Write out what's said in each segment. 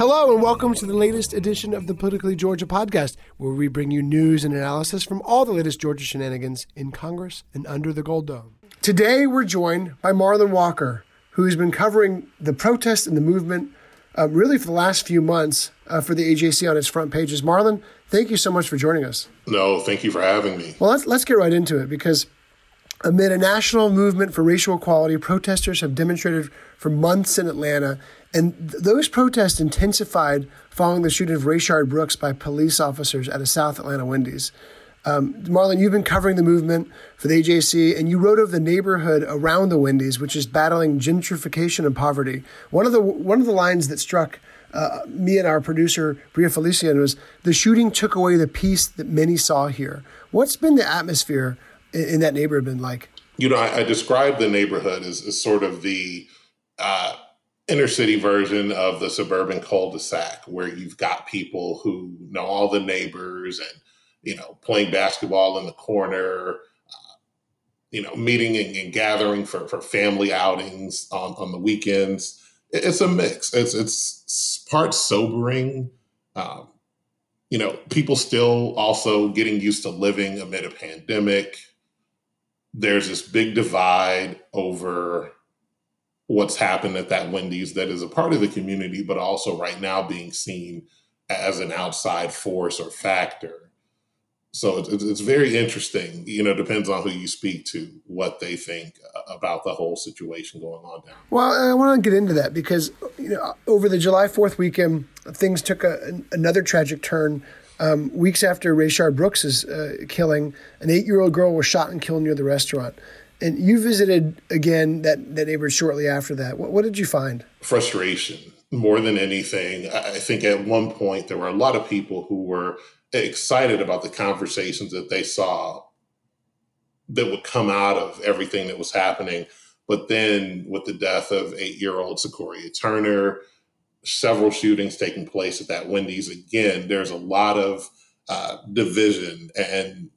Hello, and welcome to the latest edition of the Politically Georgia podcast, where we bring you news and analysis from all the latest Georgia shenanigans in Congress and under the Gold Dome. Today, we're joined by Marlon Walker, who has been covering the protest and the movement uh, really for the last few months uh, for the AJC on its front pages. Marlon, thank you so much for joining us. No, thank you for having me. Well, let's, let's get right into it because amid a national movement for racial equality, protesters have demonstrated for months in Atlanta and th- those protests intensified following the shooting of Rayshard Brooks by police officers at a South Atlanta Wendy's. Um, Marlon, you've been covering the movement for the AJC, and you wrote of the neighborhood around the Wendy's, which is battling gentrification and poverty. One of the one of the lines that struck uh, me and our producer Bria Felician was the shooting took away the peace that many saw here. What's been the atmosphere in, that neighborhood been like? You know, I, I describe the neighborhood as, as sort of the uh, inner city version of the suburban cul-de-sac where you've got people who know all the neighbors and you know playing basketball in the corner uh, you know meeting and, and, gathering for, for family outings on, on the weekends. It's a mix. It's it's part sobering. Um, you know people still also getting used to living amid a pandemic there's this big divide over what's happened at that Wendy's that is a part of the community, but also right now being seen as an outside force or factor. So it's, it's very interesting. You know, depends on who you speak to, what they think about the whole situation going on now. Well, I want to get into that because you know, over the July Fourth weekend, things took a, another tragic turn. Um, weeks after Rayshard Brooks' uh, killing, an eight-year-old girl was shot and killed near the restaurant. And you visited again that, that neighborhood shortly after that. What, what did you find? Frustration more than anything. I think at one point there were a lot of people who were excited about the conversations that they saw that would come out of everything that was happening. But then with the death of eight year old Secoria Turner, several shootings taking place at that Wendy's again, there's a lot of uh, division and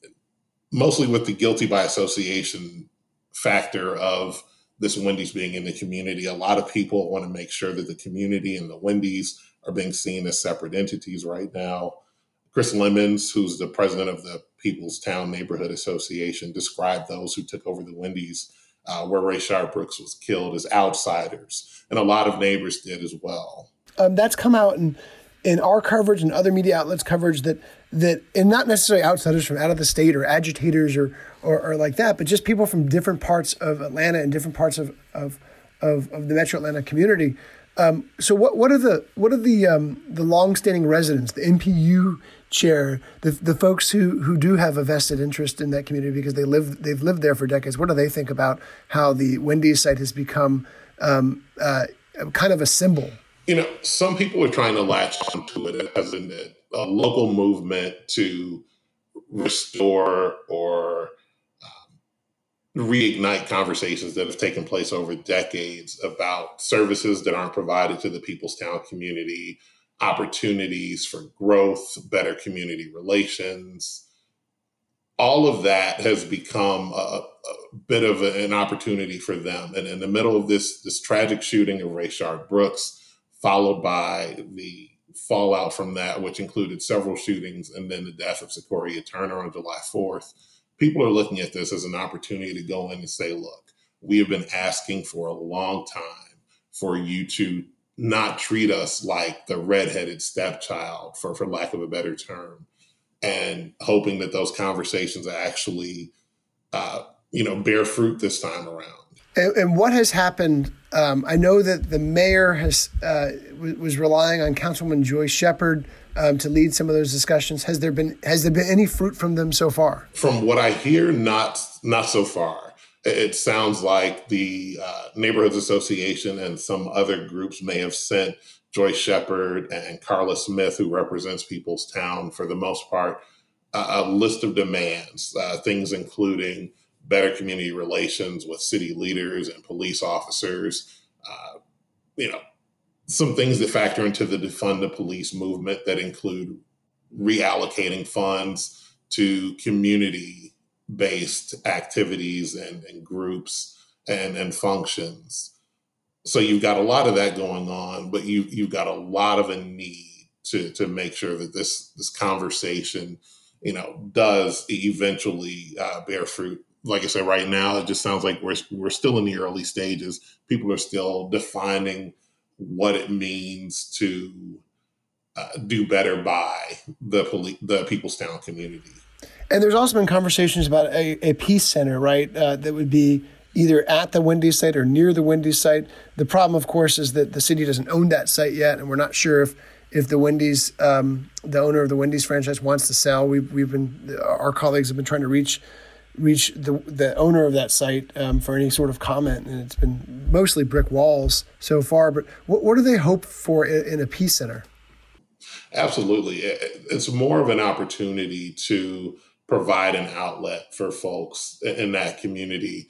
mostly with the guilty by association factor of this Wendy's being in the community. A lot of people want to make sure that the community and the Wendy's are being seen as separate entities right now. Chris Lemons, who's the president of the Peoplestown Neighborhood Association, described those who took over the Wendy's uh, where Rayshard Brooks was killed as outsiders, and a lot of neighbors did as well. Um, that's come out in in our coverage and other media outlets coverage that that and not necessarily outsiders from out of the state or agitators or or, or like that, but just people from different parts of Atlanta and different parts of of of, of the Metro Atlanta community. Um, so what what are the what are the um, the longstanding residents, the NPU chair, the the folks who who do have a vested interest in that community because they live they've lived there for decades. What do they think about how the Wendy's site has become um, uh, kind of a symbol you know, some people are trying to latch onto it as a, a local movement to restore or um, reignite conversations that have taken place over decades about services that aren't provided to the Peoplestown community, opportunities for growth, better community relations. All of that has become a, a bit of a, an opportunity for them. And in the middle of this this tragic shooting of Rayshard Brooks, followed by the fallout from that, which included several shootings and then the death of Secoria Turner on July 4th. People are looking at this as an opportunity to go in and say, look, we have been asking for a long time for you to not treat us like the redheaded stepchild, for, for lack of a better term, and hoping that those conversations actually, uh, you know, bear fruit this time around. And, and what has happened? Um, I know that the mayor has uh, was relying on Councilwoman Joyce Shepard um, to lead some of those discussions. Has there been has there been any fruit from them so far? From what I hear, not not so far. It sounds like the uh, neighborhoods association and some other groups may have sent Joyce Shepard and Carla Smith, who represents Peoplestown for the most part, uh, a list of demands, uh, things including better community relations with city leaders and police officers. Uh, you know, some things that factor into the defund the police movement that include reallocating funds to community based activities and, and groups and, and functions. So you've got a lot of that going on, but you you've got a lot of a need to to make sure that this this conversation, you know, does eventually uh, bear fruit like I said, right now it just sounds like we're we're still in the early stages. People are still defining what it means to uh, do better by the police, the Peoplestown community. And there's also been conversations about a, a peace center, right? Uh, that would be either at the Wendy's site or near the Wendy's site. The problem, of course, is that the city doesn't own that site yet, and we're not sure if if the Wendy's, um, the owner of the Wendy's franchise, wants to sell. We've we've been our colleagues have been trying to reach reach the the owner of that site um, for any sort of comment, and it's been mostly brick walls so far. But what what do they hope for in a peace center? Absolutely, it's more of an opportunity to provide an outlet for folks in that community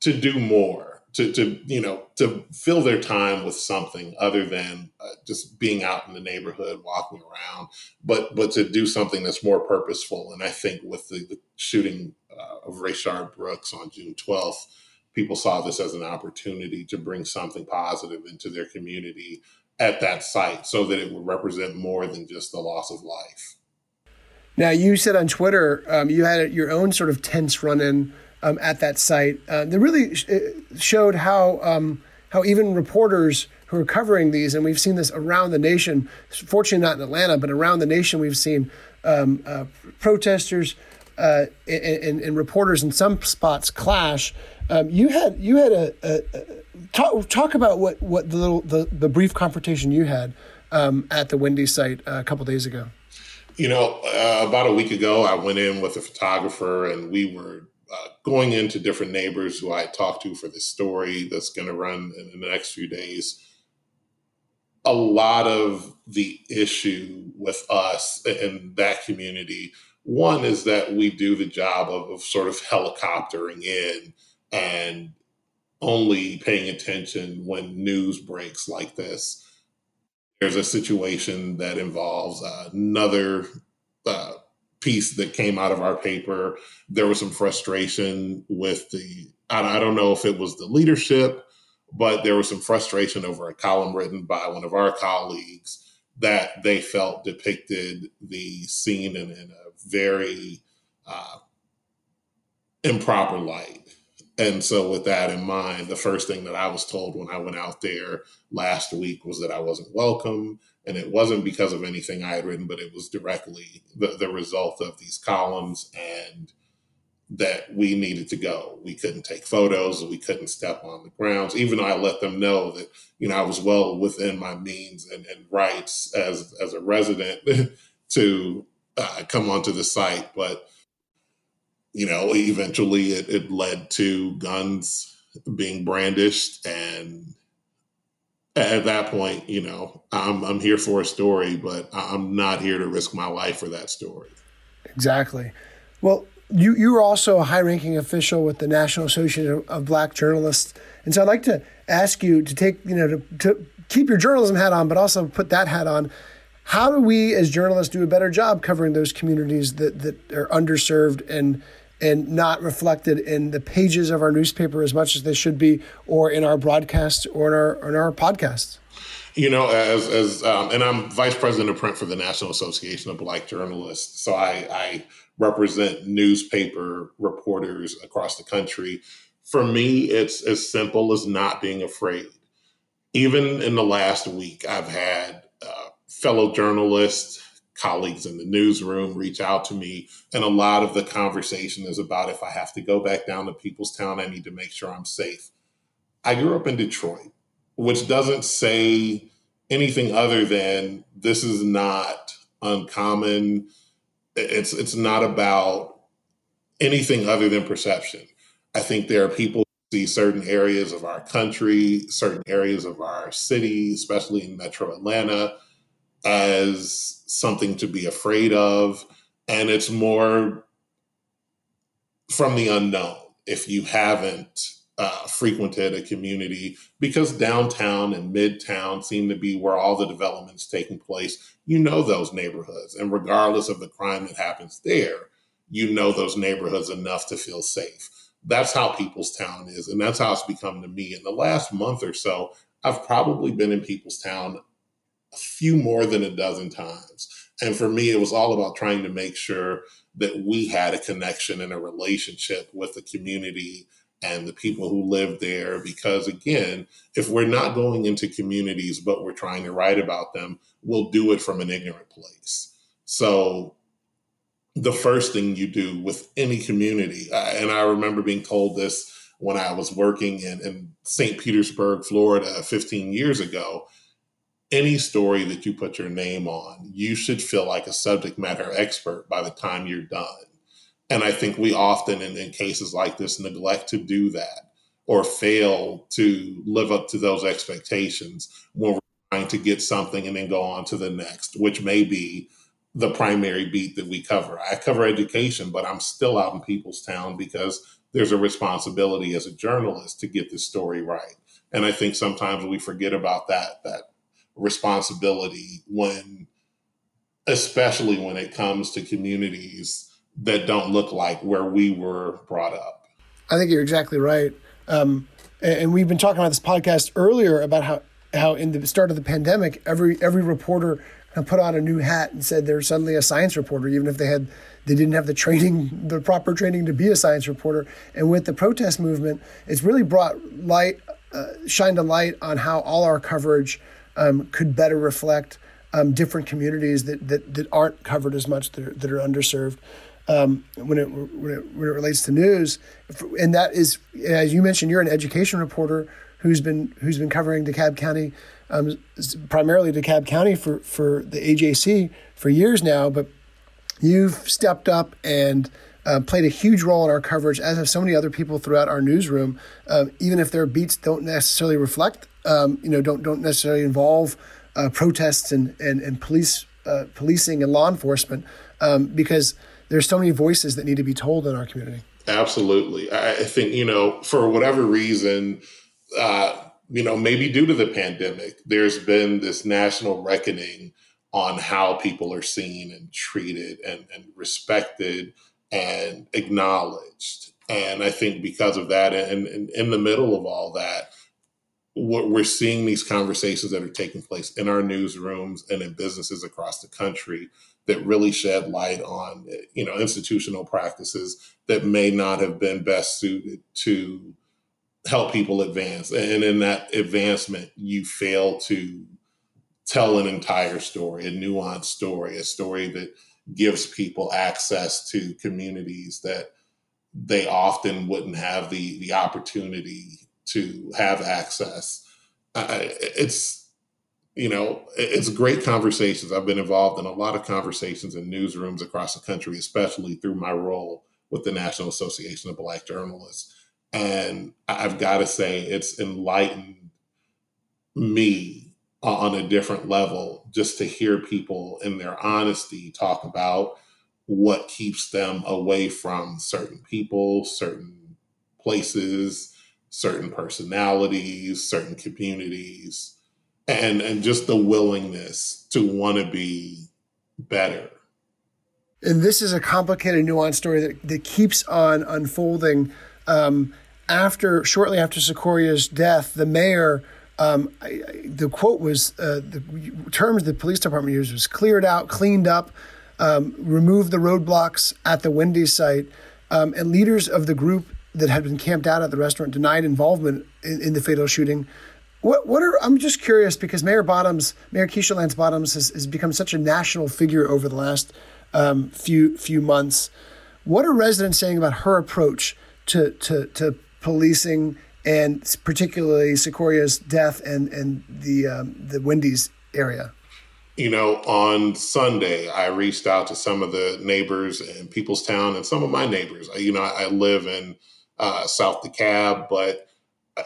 to do more to, to you know to fill their time with something other than uh, just being out in the neighborhood walking around but but to do something that's more purposeful and i think with the, the shooting uh, of Rayshard Brooks on June 12th, people saw this as an opportunity to bring something positive into their community at that site so that it would represent more than just the loss of life. Now, you said on Twitter um, you had your own sort of tense run in um, at that site uh, that really sh- showed how, um, how even reporters who are covering these, and we've seen this around the nation, fortunately not in Atlanta, but around the nation, we've seen um, uh, protesters uh, and, and, reporters in some spots clash. Um, you had you had a, a, a, talk talk about what what the little the, the brief confrontation you had um, at the Wendy site a couple days ago. You know, uh, about a week ago, I went in with a photographer, and we were uh, going into different neighbors who I talked to for this story that's going to run in the next few days. A lot of the issue with us in that community one is that we do the job of, of sort of helicoptering in and only paying attention when news breaks like this. There's a situation that involves another uh, piece that came out of our paper. There was some frustration with the, I, don't know if it was the leadership, but there was some frustration over a column written by one of our colleagues that they felt depicted the scene in, in a very uh, improper light. And so, with that in mind, the first thing that I was told when I went out there last week was that I wasn't welcome. And it wasn't because of anything I had written, but it was directly the, the result of these columns and that we needed to go. We couldn't take photos, we couldn't step on the grounds, even though I let them know that, you know, I was well within my means and, and rights as as a resident to uh, come onto the site. But, you know, eventually it, it led to guns being brandished and at that point, you know, I'm I'm here for a story, but I'm not here to risk my life for that story. Exactly. Well, you you were also a high-ranking official with the National Association of Black Journalists, and so I'd like to ask you to take you know to, to keep your journalism hat on, but also put that hat on. How do we, as journalists, do a better job covering those communities that that are underserved and and not reflected in the pages of our newspaper as much as they should be, or in our broadcasts or in our in our podcasts? You know, as as um, and I'm vice president of print for the National Association of Black Journalists, so I, I represent newspaper reporters across the country For me, it's as simple as not being afraid. Even in the last week, I've had uh, fellow journalists, colleagues in the newsroom reach out to me, and a lot of the conversation is about if I have to go back down to Peoplestown, I need to make sure I'm safe. I grew up in Detroit, which doesn't say anything other than this is not uncommon. It's it's not about anything other than perception. I think there are people who see certain areas of our country, certain areas of our city, especially in metro Atlanta, as something to be afraid of. And it's more from the unknown. If you haven't uh, frequented a community, because downtown and midtown seem to be where all the development is taking place, you know those neighborhoods. And regardless of the crime that happens there, you know those neighborhoods enough to feel safe. That's how Peoplestown is. And that's how it's become to me. In the last month or so, I've probably been in Peoplestown a few more than a dozen times. And for me, it was all about trying to make sure that we had a connection and a relationship with the community and the people who live there. Because again, if we're not going into communities, but we're trying to write about them, we'll do it from an ignorant place. So the first thing you do with any community, and I remember being told this when I was working in, in St. Petersburg, Florida, 15 years ago any story that you put your name on, you should feel like a subject matter expert by the time you're done. And I think we often, in, in, cases like this, neglect to do that or fail to live up to those expectations when we're trying to get something and then go on to the next, which may be the primary beat that we cover. I cover education, but I'm still out in Peoplestown because there's a responsibility as a journalist to get this story right. And I think sometimes we forget about that that responsibility when, especially when it comes to communities that don't look like where we were brought up. I think you're exactly right. Um, and we've been talking about this podcast earlier about how, how in the start of the pandemic, every every reporter put on a new hat and said they're suddenly a science reporter, even if they had they didn't have the training, the proper training to be a science reporter. And with the protest movement, it's really brought light, uh, shined a light on how all our coverage um, could better reflect um, different communities that, that, that aren't covered as much that are, that are underserved um, when, it, when, it, when it relates to news. And that is, as you mentioned, you're an education reporter who's been who's been covering DeKalb County, um, primarily DeKalb County for for the AJC for years now. But you've stepped up and uh, played a huge role in our coverage, as have so many other people throughout our newsroom. Um, even if their beats don't necessarily reflect, um, you know, don't don't necessarily involve uh, protests and and and police uh, policing and law enforcement, um, because there's so many voices that need to be told in our community. Absolutely, I think you know for whatever reason. Uh, you know, maybe due to the pandemic, there's been this national reckoning on how people are seen and treated and, and respected and acknowledged. And I think because of that, and, and in the middle of all that, we're seeing these conversations that are taking place in our newsrooms and in businesses across the country that really shed light on you know institutional practices that may not have been best suited to help people advance. And in that advancement you fail to tell an entire story a nuanced story a story that gives people access to communities that they often wouldn't have the the opportunity to have access. it's you know it's great conversations. I've been involved in a lot of conversations in newsrooms across the country, especially through my role with the National Association of Black Journalists. And I've got to say, it's enlightened me on a different level just to hear people in their honesty talk about what keeps them away from certain people, certain places, certain personalities, certain communities, and and just the willingness to want to be better. And this is a complicated, nuanced story that, that keeps on unfolding. Um, after shortly after Secoria's death, the mayor um, I, I, the quote was uh, the terms the police department used was cleared out, cleaned up, um, removed the roadblocks at the Wendy's site, um, and leaders of the group that had been camped out at the restaurant denied involvement in, in the fatal shooting. What what are I'm just curious because Mayor Bottoms, Mayor Keisha Lance Bottoms has, has become such a national figure over the last um, few few months. What are residents saying about her approach to to, to policing and particularly Secoria's death and and the um, the Wendy's area? You know, on Sunday, I reached out to some of the neighbors in Peoplestown and some of my neighbors. You know, I live in uh, South DeKalb, but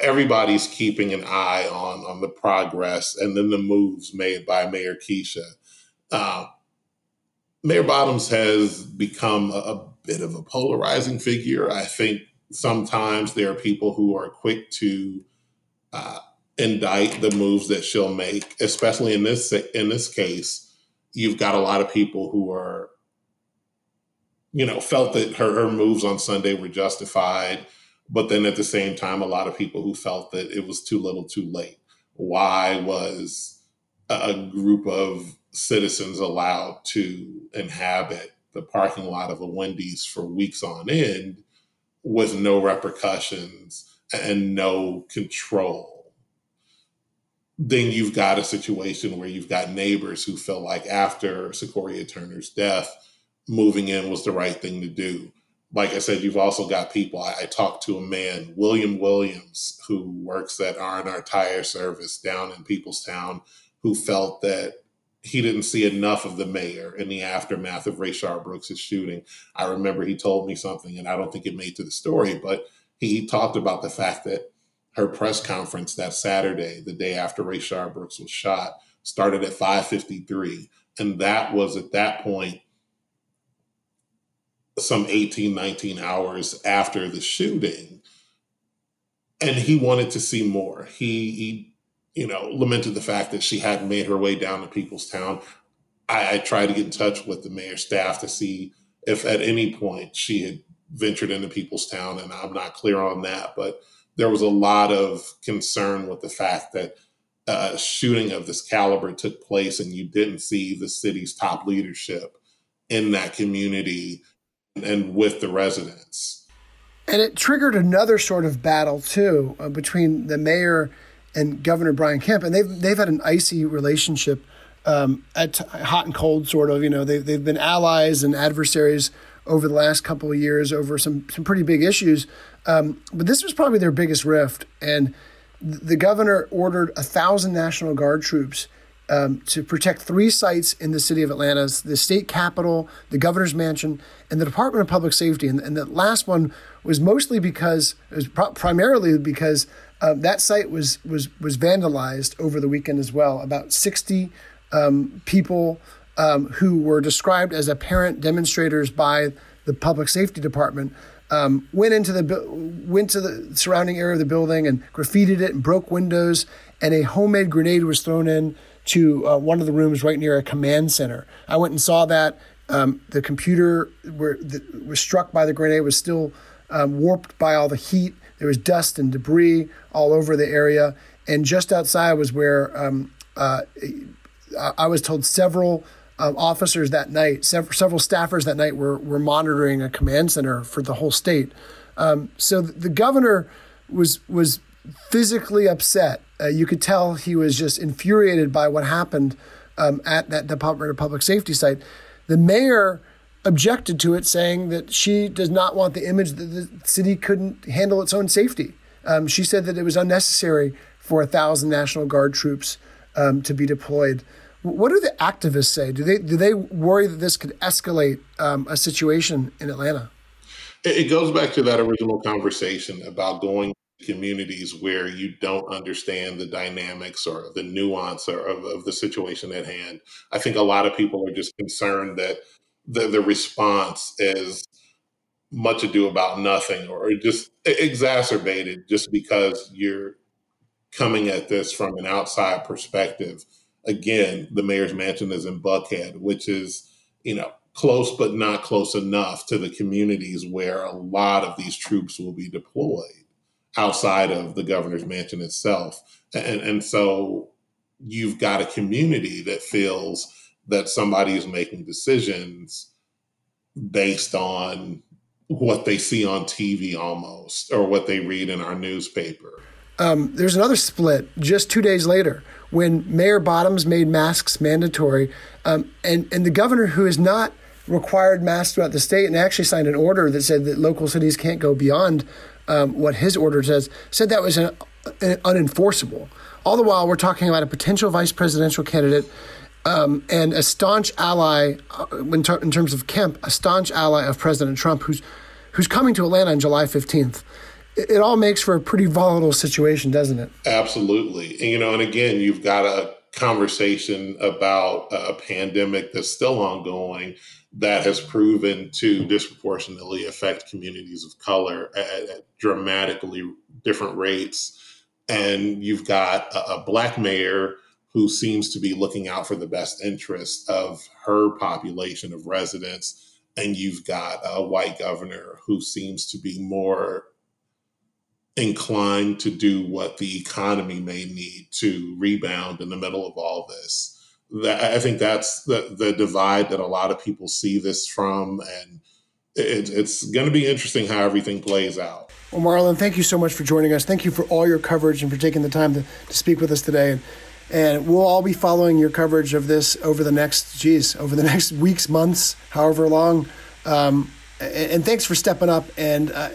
everybody's keeping an eye on on the progress and then the moves made by Mayor Keisha. Uh, Mayor Bottoms has become a, a bit of a polarizing figure. I think sometimes there are people who are quick to uh, indict the moves that she'll make, especially in this in this case. You've got a lot of people who are, you know, felt that her, her moves on Sunday were justified, but then at the same time, a lot of people who felt that it was too little, too late. Why was a group of citizens allowed to inhabit the parking lot of a Wendy's for weeks on end with no repercussions and no control, then you've got a situation where you've got neighbors who feel like after Secoria Turner's death, moving in was the right thing to do. Like I said, you've also got people. I, I talked to a man, William Williams, who works at R&R Tire Service down in Peoplestown, who felt that he didn't see enough of the mayor in the aftermath of Rayshard Brooks' shooting. I remember he told me something, and I don't think it made to the story, but he talked about the fact that her press conference that Saturday, the day after Rayshard Brooks was shot, started at 5:53, and that was at that point some 18, 19 hours after the shooting. And he wanted to see more. He, he you know, lamented the fact that she hadn't made her way down to Peoplestown. I, I tried to get in touch with the mayor's staff to see if at any point she had ventured into Peoplestown, and I'm not clear on that. But there was a lot of concern with the fact that a shooting of this caliber took place, and you didn't see the city's top leadership in that community and with the residents. And it triggered another sort of battle too uh, between the mayor and Governor Brian Kemp, and they've they've had an icy relationship, um, at hot and cold sort of. You know, they've they've been allies and adversaries over the last couple of years over some some pretty big issues. Um, but this was probably their biggest rift, and the governor ordered a thousand National Guard troops um, to protect three sites in the city of Atlanta: the state capitol, the governor's mansion, and the Department of Public Safety. And, and the last one was mostly because it was primarily because uh, that site was was was vandalized over the weekend as well. About sixty um, people um, who were described as apparent demonstrators by the public safety department um, went into the went to the surrounding area of the building and graffitied it and broke windows. And a homemade grenade was thrown in to uh, one of the rooms right near a command center. I went and saw that. Um, the computer where the, was struck by the grenade was still um, warped by all the heat. There was dust and debris all over the area. And just outside was where um, uh, I was told several um, officers that night, several, several staffers that night were, were monitoring a command center for the whole state. Um, so the governor was was physically upset. Uh, you could tell he was just infuriated by what happened um, at that Department of Public Safety site. The mayor objected to it, saying that she does not want the image that the city couldn't handle its own safety. Um, she said that it was unnecessary for a thousand National Guard troops um, to be deployed. What do the activists say? Do they do they worry that this could escalate um, a situation in Atlanta? It goes back to that original conversation about going communities where you don't understand the dynamics or the nuance or of, of the situation at hand. I think a lot of people are just concerned that the, the response is much ado about nothing or just exacerbated just because you're coming at this from an outside perspective. Again, the mayor's mansion is in Buckhead, which is, you know, close but not close enough to the communities where a lot of these troops will be deployed outside of the governor's mansion itself. And, and so you've got a community that feels that somebody is making decisions based on what they see on TV almost, or what they read in our newspaper. Um, there's another split just two days later when Mayor Bottoms made masks mandatory, um, and and the governor who has not required masks throughout the state and actually signed an order that said that local cities can't go beyond um, what his order says said that was an, an unenforceable. All the while, we're talking about a potential vice presidential candidate um, and a staunch ally uh, in, ter- in, terms of Kemp, a staunch ally of President Trump, who's who's coming to Atlanta on July 15th. It, it all makes for a pretty volatile situation, doesn't it? Absolutely. And, you know, and again, you've got a conversation about a pandemic that's still ongoing that has proven to disproportionately affect communities of color at, at dramatically different rates. And you've got a, a black mayor who seems to be looking out for the best interests of her population of residents. And you've got a white governor who seems to be more inclined to do what the economy may need to rebound in the middle of all this. I think that's the, the divide that a lot of people see this from. And it, it's going to be interesting how everything plays out. Well, Marlon, thank you so much for joining us. Thank you for all your coverage and for taking the time to, to speak with us today. And we'll all be following your coverage of this over the next, geez, over the next weeks, months, however long. Um, and, and, thanks for stepping up and, uh,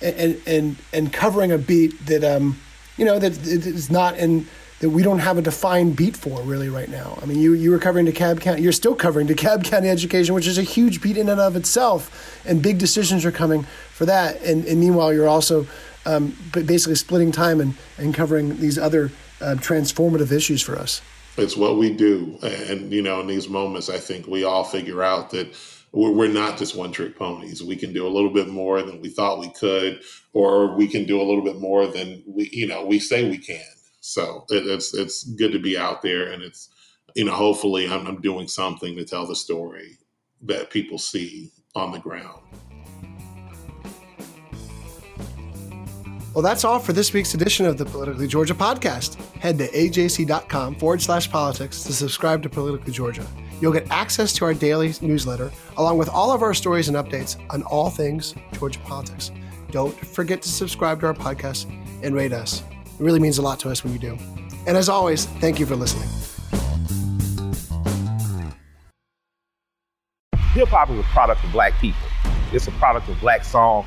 and, and, and covering a beat that, um, you know, that is not in, that we don't have a defined beat for really right now. I mean, you, you were covering DeKalb County, you're still covering DeKalb County education, which is a huge beat in and of itself. And big decisions are coming for that. And, and meanwhile, you're also um, basically splitting time and, and covering these other uh, transformative issues for us. It's what we do. And, you know, in these moments, I think we all figure out that we're not just one trick ponies. We can do a little bit more than we thought we could, or we can do a little bit more than we, you know, we say we can. So it, it's, it's good to be out there and it's, you know, hopefully I'm, I'm doing something to tell the story that people see on the ground. Well, that's all for this week's edition of the Politically Georgia podcast. Head to ajc.com forward slash politics to subscribe to Politically Georgia. You'll get access to our daily newsletter, along with all of our stories and updates on all things Georgia politics. Don't forget to subscribe to our podcast and rate us. It really means a lot to us when you do. And as always, thank you for listening. Hip hop is a product of black people. It's a product of black song